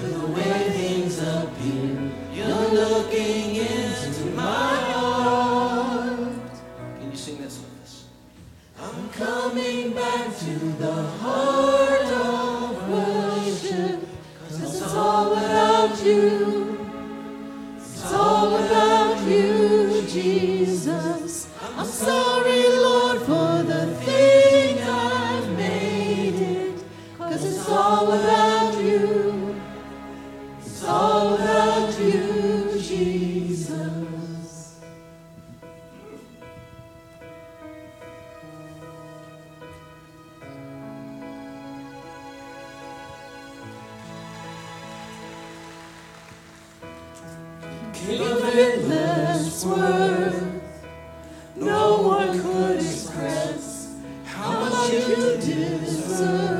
Through the way deserve.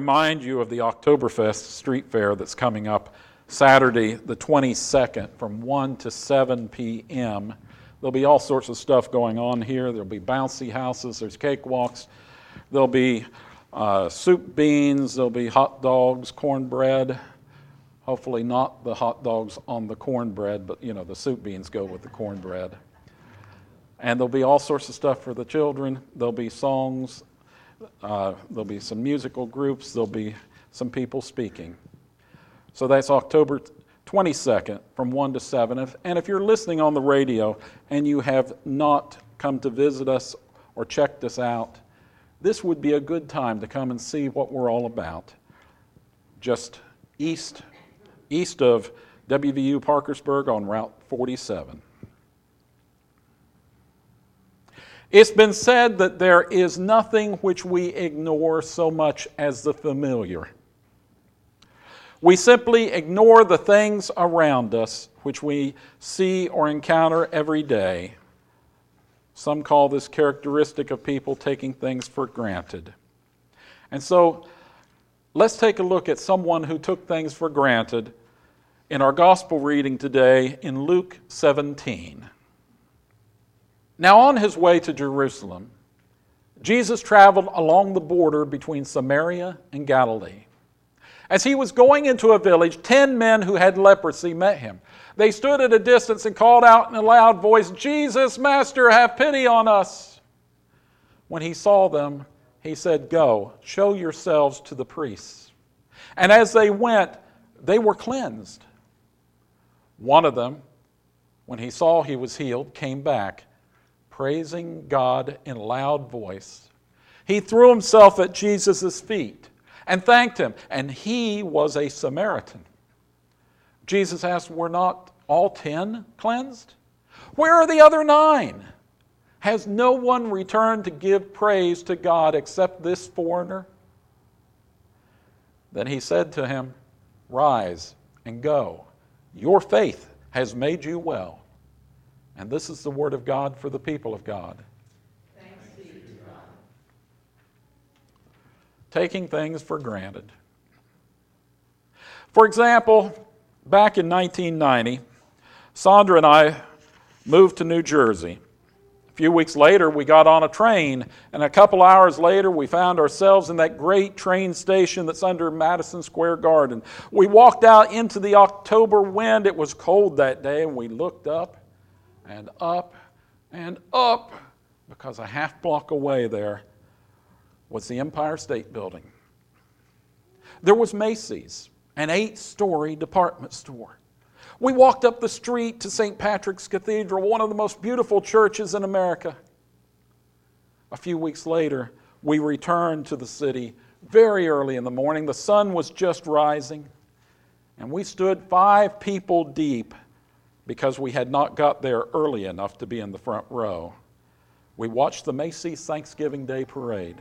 Remind you of the Oktoberfest street fair that's coming up Saturday, the 22nd, from 1 to 7 p.m. There'll be all sorts of stuff going on here. There'll be bouncy houses, there's cakewalks, there'll be uh, soup beans, there'll be hot dogs, cornbread. Hopefully, not the hot dogs on the cornbread, but you know, the soup beans go with the cornbread. And there'll be all sorts of stuff for the children. There'll be songs, uh, there'll be some musical groups, there'll be some people speaking. So that's October 22nd from 1 to 7. And if you're listening on the radio and you have not come to visit us or checked us out, this would be a good time to come and see what we're all about. Just east, east of WVU Parkersburg on Route 47. It's been said that there is nothing which we ignore so much as the familiar. We simply ignore the things around us which we see or encounter every day. Some call this characteristic of people taking things for granted. And so let's take a look at someone who took things for granted in our gospel reading today in Luke 17. Now, on his way to Jerusalem, Jesus traveled along the border between Samaria and Galilee. As he was going into a village, ten men who had leprosy met him. They stood at a distance and called out in a loud voice, Jesus, Master, have pity on us. When he saw them, he said, Go, show yourselves to the priests. And as they went, they were cleansed. One of them, when he saw he was healed, came back, praising God in loud voice. He threw himself at Jesus' feet and thanked him, and he was a Samaritan. Jesus asked, Were not all ten cleansed? Where are the other nine? Has no one returned to give praise to God except this foreigner? Then he said to him, Rise and go. Your faith has made you well. And this is the word of God for the people of God. Taking things for granted. For example, back in 1990, Sandra and I moved to New Jersey A few weeks later, we got on a train, and a couple hours later, we found ourselves in that great train station that's under Madison Square Garden. We walked out into the October wind. It was cold that day, and we looked up and up and up because a half block away there was the Empire State Building. There was Macy's, an eight story department store. We walked up the street to St. Patrick's Cathedral, one of the most beautiful churches in America. A few weeks later, we returned to the city very early in the morning. The sun was just rising, and we stood five people deep because we had not got there early enough to be in the front row. We watched the Macy's Thanksgiving Day Parade.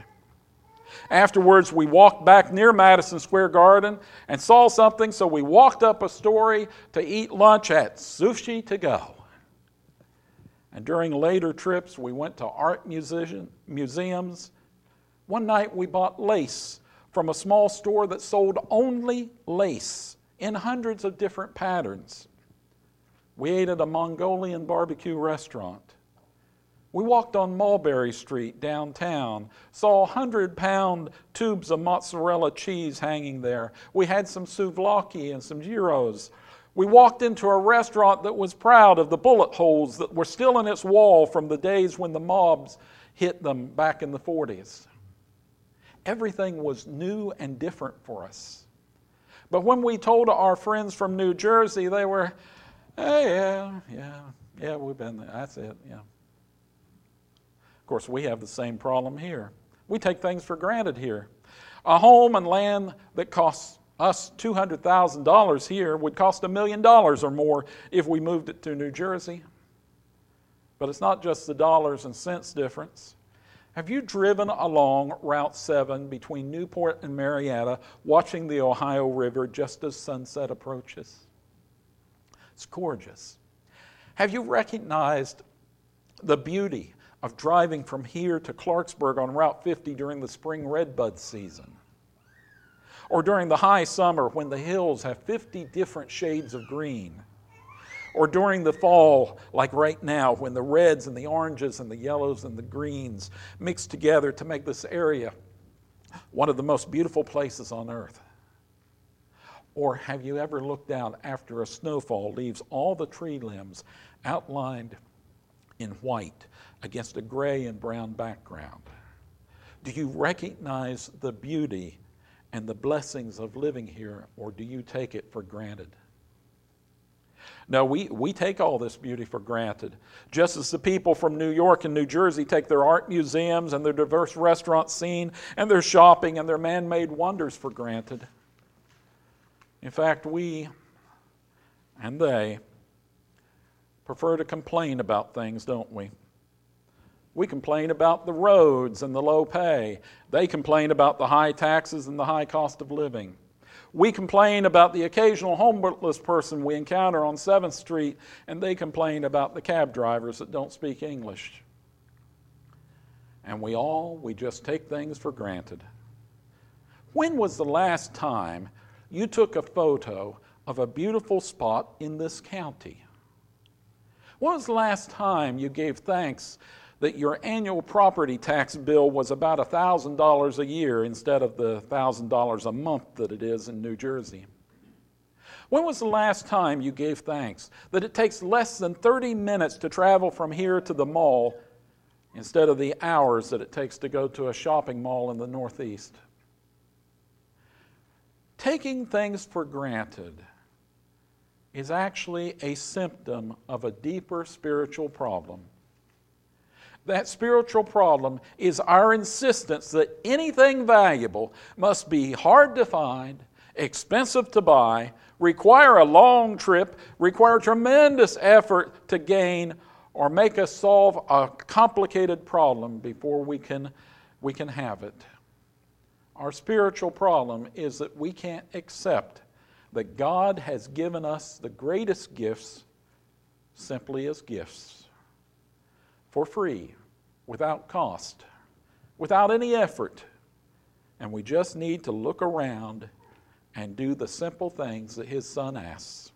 Afterwards, we walked back near Madison Square Garden and saw something, so we walked up a story to eat lunch at Sushi to Go. And during later trips, we went to art musician, museums. One night, we bought lace from a small store that sold only lace in hundreds of different patterns. We ate at a Mongolian barbecue restaurant. We walked on Mulberry Street downtown, saw 100 pound tubes of mozzarella cheese hanging there. We had some souvlaki and some gyros. We walked into a restaurant that was proud of the bullet holes that were still in its wall from the days when the mobs hit them back in the 40s. Everything was new and different for us. But when we told our friends from New Jersey, they were, hey, yeah, yeah, yeah, we've been there. That's it, yeah Of course, we have the same problem here. We take things for granted here. A home and land that costs us $200,000 here would cost a million dollars or more if we moved it to New Jersey. But it's not just the dollars and cents difference. Have you driven along Route 7 between Newport and Marietta watching the Ohio River just as sunset approaches? It's gorgeous. Have you recognized the beauty of driving from here to Clarksburg on Route 50 during the spring redbud season. Or during the high summer when the hills have 50 different shades of green. Or during the fall, like right now, when the reds and the oranges and the yellows and the greens mix together to make this area one of the most beautiful places on earth. Or have you ever looked out after a snowfall leaves all the tree limbs outlined in white against a gray and brown background? Do you recognize the beauty and the blessings of living here, or do you take it for granted? No, we, we take all this beauty for granted. Just as the people from New York and New Jersey take their art museums and their diverse restaurant scene and their shopping and their man made wonders for granted. In fact, we and they prefer to complain about things, don't we? We complain about the roads and the low pay. They complain about the high taxes and the high cost of living. We complain about the occasional homeless person we encounter on 7th Street, and they complain about the cab drivers that don't speak English. And we all, we just take things for granted. When was the last time you took a photo of a beautiful spot in this county? When was the last time you gave thanks that your annual property tax bill was about $1,000 a year instead of the $1,000 a month that it is in New Jersey? When was the last time you gave thanks that it takes less than 30 minutes to travel from here to the mall instead of the hours that it takes to go to a shopping mall in the Northeast? Taking things for granted is actually a symptom of a deeper spiritual problem That spiritual problem is our insistence that anything valuable must be hard to find, expensive to buy, require a long trip, require tremendous effort to gain, or make us solve a complicated problem before we can, we can have it. Our spiritual problem is that we can't accept that God has given us the greatest gifts simply as gifts for free, without cost, without any effort. And we just need to look around and do the simple things that his son asks.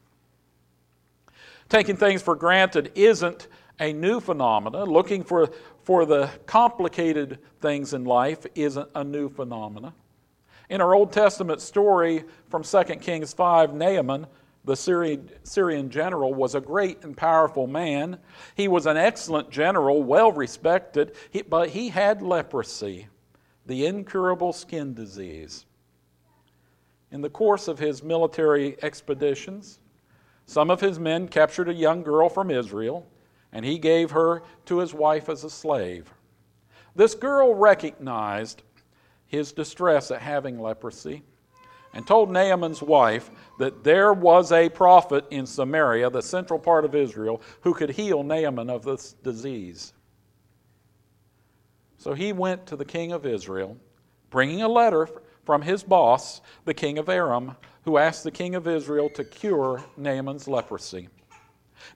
Taking things for granted isn't a new phenomenon. Looking for, for the complicated things in life isn't a new phenomenon. In our Old Testament story from 2 Kings 5, Naaman, the Syrian, Syrian general, was a great and powerful man. He was an excellent general, well respected, but he had leprosy, the incurable skin disease. In the course of his military expeditions, some of his men captured a young girl from Israel, and he gave her to his wife as a slave. This girl recognized his distress at having leprosy and told Naaman's wife that there was a prophet in Samaria, the central part of Israel, who could heal Naaman of this disease. So he went to the king of Israel, bringing a letter from his boss, the king of Aram, who asked the king of Israel to cure Naaman's leprosy.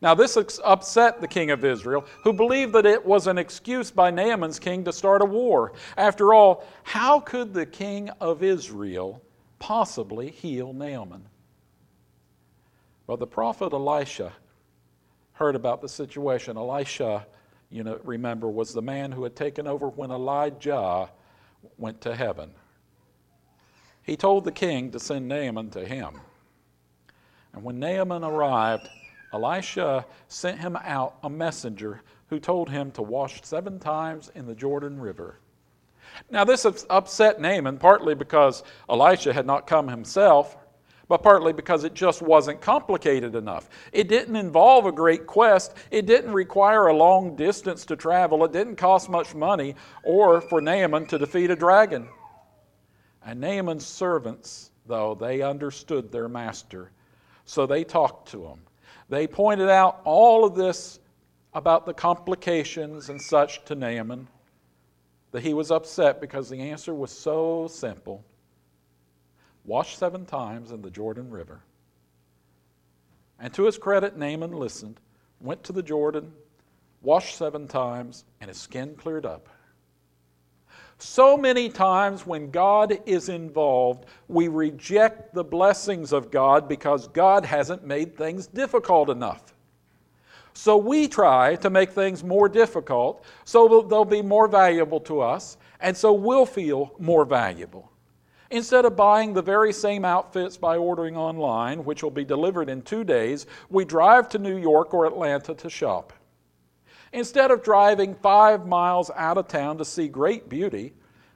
Now, this upset the king of Israel, who believed that it was an excuse by Naaman's king to start a war. After all, how could the king of Israel possibly heal Naaman? Well, the prophet Elisha heard about the situation. Elisha, you know, remember, was the man who had taken over when Elijah went to heaven he told the king to send Naaman to him. And when Naaman arrived, Elisha sent him out a messenger who told him to wash seven times in the Jordan River. Now, this upset Naaman partly because Elisha had not come himself, but partly because it just wasn't complicated enough. It didn't involve a great quest, it didn't require a long distance to travel, it didn't cost much money, or for Naaman to defeat a dragon. And Naaman's servants, though, they understood their master. So they talked to him. They pointed out all of this about the complications and such to Naaman that he was upset because the answer was so simple wash seven times in the Jordan River. And to his credit, Naaman listened, went to the Jordan, washed seven times, and his skin cleared up. So many times when God is involved, we reject the blessings of God because God hasn't made things difficult enough. So we try to make things more difficult so they'll be more valuable to us, and so we'll feel more valuable. Instead of buying the very same outfits by ordering online, which will be delivered in two days, we drive to New York or Atlanta to shop. Instead of driving five miles out of town to see great beauty,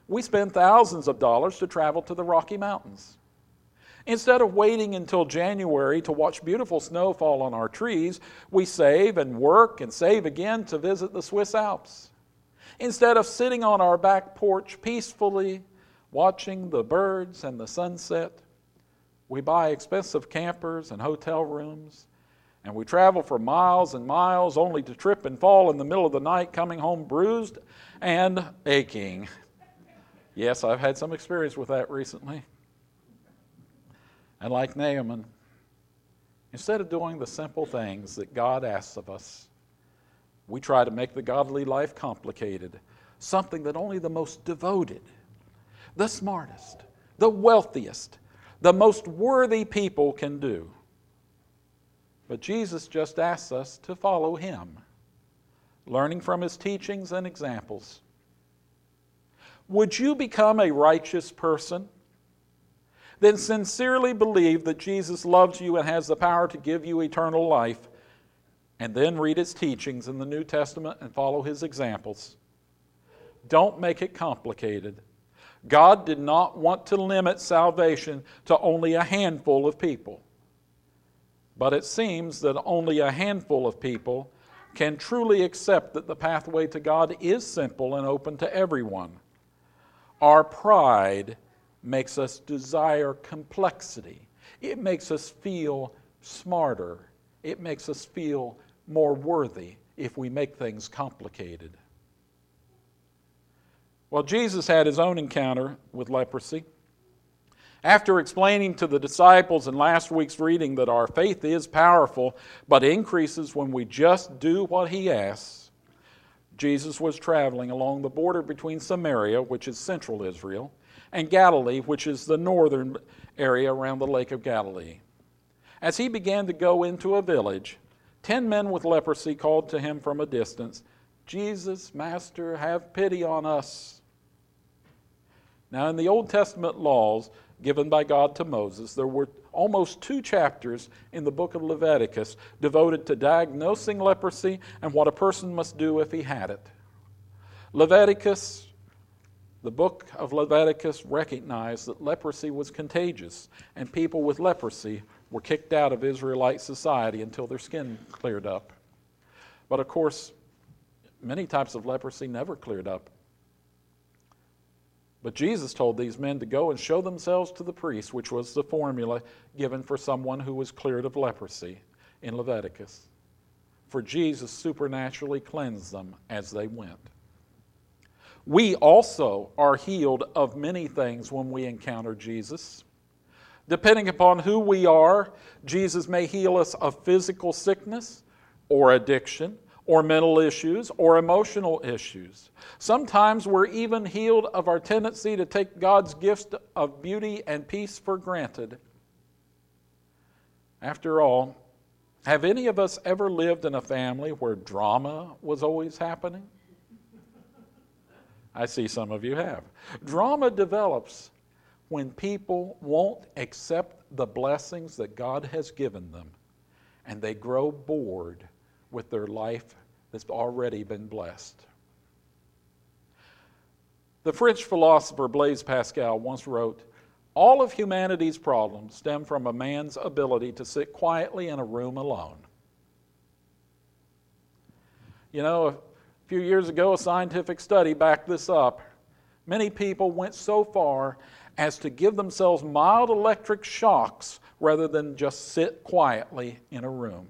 we spend thousands of dollars to travel to the Rocky Mountains. Instead of waiting until January to watch beautiful snow fall on our trees, we save and work and save again to visit the Swiss Alps. Instead of sitting on our back porch peacefully watching the birds and the sunset, we buy expensive campers and hotel rooms and we travel for miles and miles only to trip and fall in the middle of the night, coming home bruised and aching. Yes, I've had some experience with that recently. And like Naaman, instead of doing the simple things that God asks of us, we try to make the godly life complicated, something that only the most devoted, the smartest, the wealthiest, the most worthy people can do. But Jesus just asks us to follow him, learning from his teachings and examples. Would you become a righteous person? Then sincerely believe that Jesus loves you and has the power to give you eternal life, and then read his teachings in the New Testament and follow his examples. Don't make it complicated. God did not want to limit salvation to only a handful of people. But it seems that only a handful of people can truly accept that the pathway to God is simple and open to everyone. Our pride makes us desire complexity. It makes us feel smarter. It makes us feel more worthy if we make things complicated. Well, Jesus had his own encounter with leprosy. After explaining to the disciples in last week's reading that our faith is powerful but increases when we just do what he asks, Jesus was traveling along the border between Samaria, which is central Israel, and Galilee, which is the northern area around the Lake of Galilee. As he began to go into a village, ten men with leprosy called to him from a distance, Jesus, Master, have pity on us. Now, in the Old Testament laws, given by God to Moses, there were almost two chapters in the book of Leviticus devoted to diagnosing leprosy and what a person must do if he had it. Leviticus, the book of Leviticus, recognized that leprosy was contagious, and people with leprosy were kicked out of Israelite society until their skin cleared up. But of course, many types of leprosy never cleared up. But Jesus told these men to go and show themselves to the priest, which was the formula given for someone who was cleared of leprosy in Leviticus. For Jesus supernaturally cleansed them as they went. We also are healed of many things when we encounter Jesus. Depending upon who we are, Jesus may heal us of physical sickness or addiction or mental issues or emotional issues. Sometimes we're even healed of our tendency to take God's gifts of beauty and peace for granted. After all, have any of us ever lived in a family where drama was always happening? I see some of you have. Drama develops when people won't accept the blessings that God has given them and they grow bored with their life that's already been blessed. The French philosopher Blaise Pascal once wrote All of humanity's problems stem from a man's ability to sit quietly in a room alone. You know, a few years ago, a scientific study backed this up. Many people went so far as to give themselves mild electric shocks rather than just sit quietly in a room.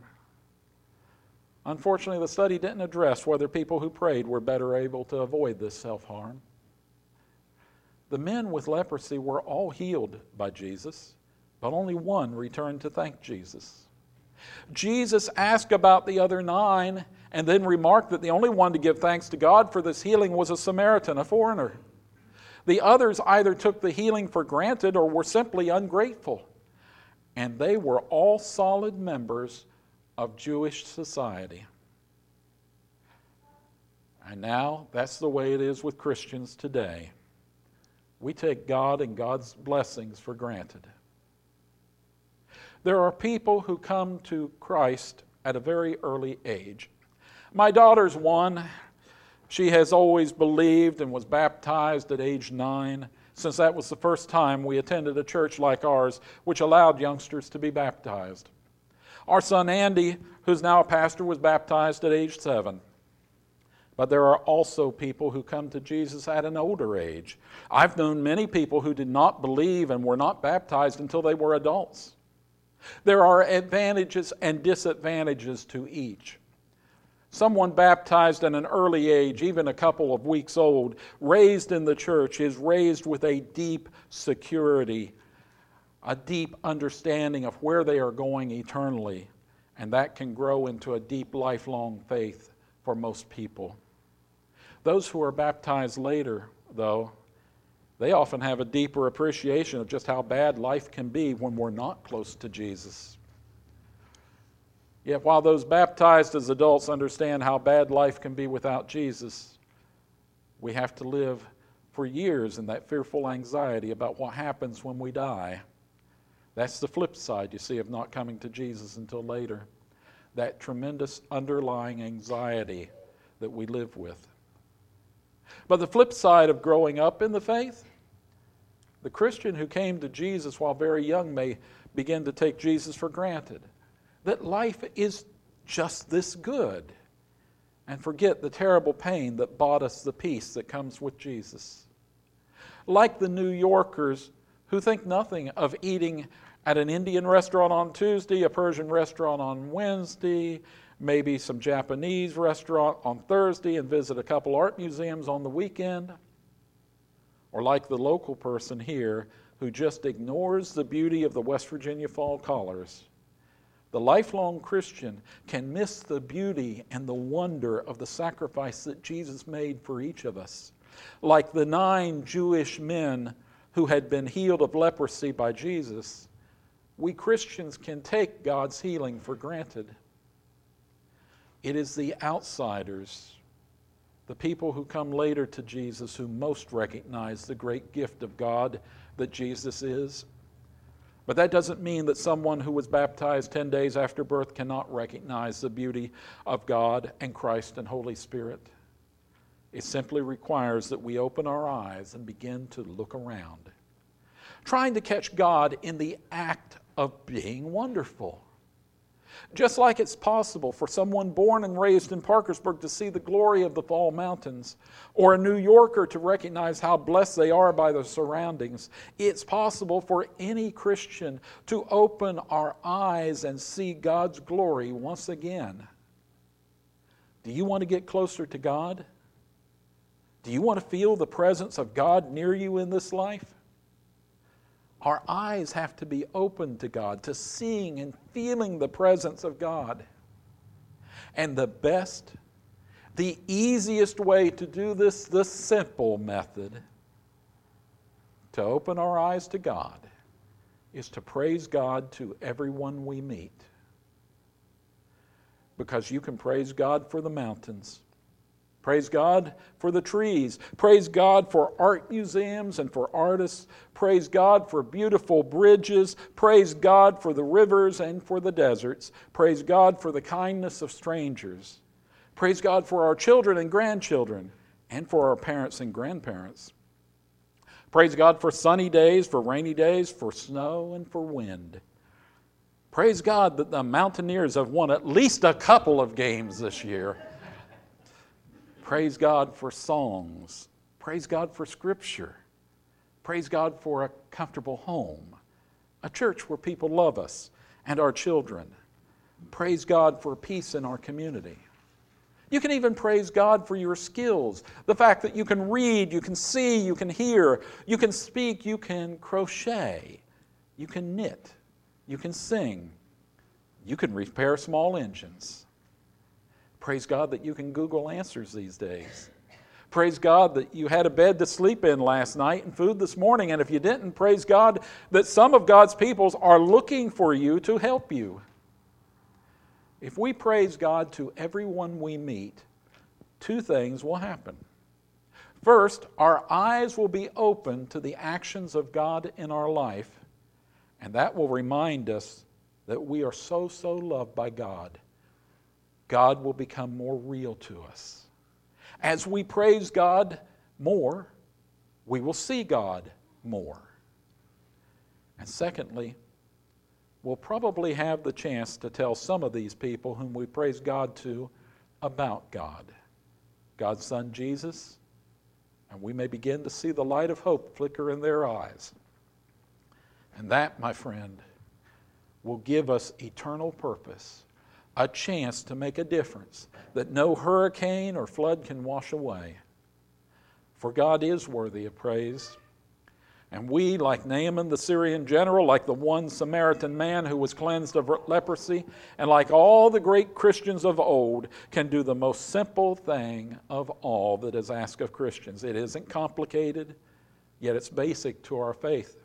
Unfortunately, the study didn't address whether people who prayed were better able to avoid this self harm. The men with leprosy were all healed by Jesus, but only one returned to thank Jesus. Jesus asked about the other nine and then remarked that the only one to give thanks to God for this healing was a Samaritan, a foreigner. The others either took the healing for granted or were simply ungrateful. And they were all solid members of Jewish society. And now that's the way it is with Christians today. We take God and God's blessings for granted. There are people who come to Christ at a very early age. My daughter's one. She has always believed and was baptized at age nine, since that was the first time we attended a church like ours, which allowed youngsters to be baptized. Our son Andy, who's now a pastor, was baptized at age seven. But there are also people who come to Jesus at an older age. I've known many people who did not believe and were not baptized until they were adults. There are advantages and disadvantages to each. Someone baptized at an early age, even a couple of weeks old, raised in the church, is raised with a deep security a deep understanding of where they are going eternally, and that can grow into a deep lifelong faith for most people. Those who are baptized later, though, they often have a deeper appreciation of just how bad life can be when we're not close to Jesus. Yet, while those baptized as adults understand how bad life can be without Jesus, we have to live for years in that fearful anxiety about what happens when we die. That's the flip side, you see, of not coming to Jesus until later. That tremendous underlying anxiety that we live with. But the flip side of growing up in the faith, the Christian who came to Jesus while very young may begin to take Jesus for granted. That life is just this good. and forget the terrible pain that bought us the peace that comes with Jesus. Like the New Yorkers who think nothing of eating at an Indian restaurant on Tuesday, a Persian restaurant on Wednesday, maybe some Japanese restaurant on Thursday, and visit a couple art museums on the weekend. Or like the local person here who just ignores the beauty of the West Virginia fall colors. The lifelong Christian can miss the beauty and the wonder of the sacrifice that Jesus made for each of us. Like the nine Jewish men who had been healed of leprosy by Jesus, we Christians can take God's healing for granted. It is the outsiders, the people who come later to Jesus, who most recognize the great gift of God that Jesus is. But that doesn't mean that someone who was baptized 10 days after birth cannot recognize the beauty of God and Christ and Holy Spirit. It simply requires that we open our eyes and begin to look around, trying to catch God in the act of being wonderful. Just like it's possible for someone born and raised in Parkersburg to see the glory of the Fall Mountains, or a New Yorker to recognize how blessed they are by their surroundings, it's possible for any Christian to open our eyes and see God's glory once again. Do you want to get closer to God? Do you want to feel the presence of God near you in this life? Our eyes have to be open to God, to seeing and feeling the presence of God. And the best, the easiest way to do this, the simple method to open our eyes to God, is to praise God to everyone we meet. Because you can praise God for the mountains. Praise God for the trees. Praise God for art museums and for artists. Praise God for beautiful bridges. Praise God for the rivers and for the deserts. Praise God for the kindness of strangers. Praise God for our children and grandchildren and for our parents and grandparents. Praise God for sunny days, for rainy days, for snow, and for wind. Praise God that the Mountaineers have won at least a couple of games this year. Praise God for songs. Praise God for Scripture. Praise God for a comfortable home, a church where people love us and our children. Praise God for peace in our community. You can even praise God for your skills. The fact that you can read, you can see, you can hear, you can speak, you can crochet, you can knit, you can sing, you can repair small engines. Praise God that you can Google answers these days. Praise God that you had a bed to sleep in last night and food this morning. And if you didn't, praise God that some of God's peoples are looking for you to help you. If we praise God to everyone we meet, two things will happen. First, our eyes will be open to the actions of God in our life, and that will remind us that we are so, so loved by God. God will become more real to us. As we praise God more, we will see God more. And secondly, we'll probably have the chance to tell some of these people whom we praise God to about God. God's Son Jesus, and we may begin to see the light of hope flicker in their eyes. And that, my friend, will give us eternal purpose a chance to make a difference that no hurricane or flood can wash away. For God is worthy of praise. And we, like Naaman the Syrian general, like the one Samaritan man who was cleansed of leprosy, and like all the great Christians of old, can do the most simple thing of all that is asked of Christians. It isn't complicated, yet it's basic to our faith,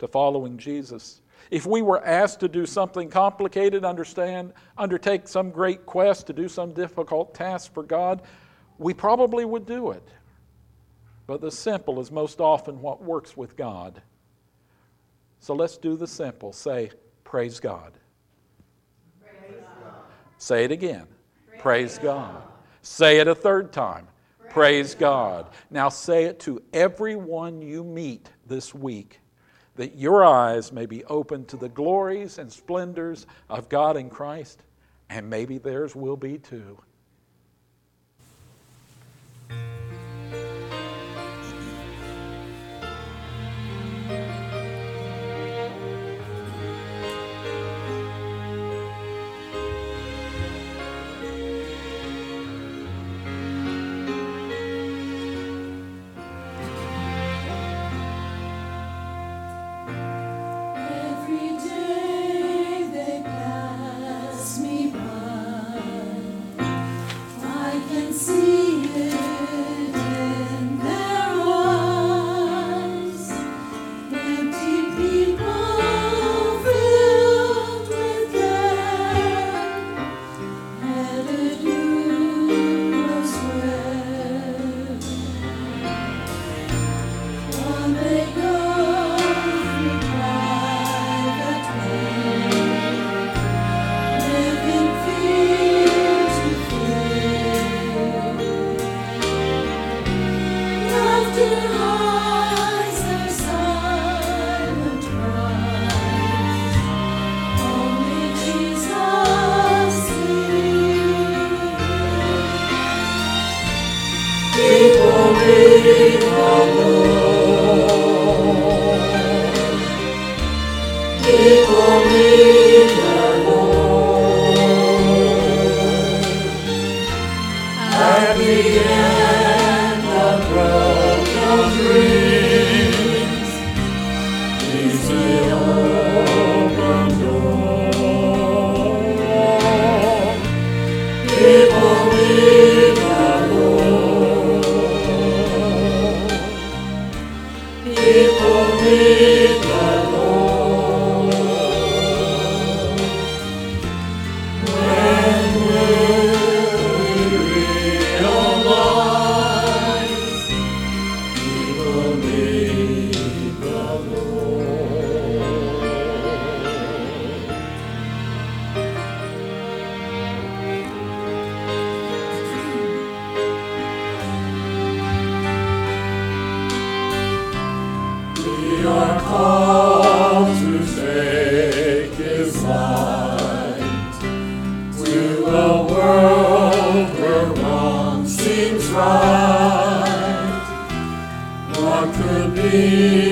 to following Jesus. If we were asked to do something complicated, understand, undertake some great quest, to do some difficult task for God, we probably would do it. But the simple is most often what works with God. So let's do the simple. Say, Praise God. Praise. Say it again. Praise, Praise God. God. Say it a third time. Praise, Praise God. God. Now say it to everyone you meet this week that your eyes may be open to the glories and splendors of God in Christ, and maybe theirs will be too. You.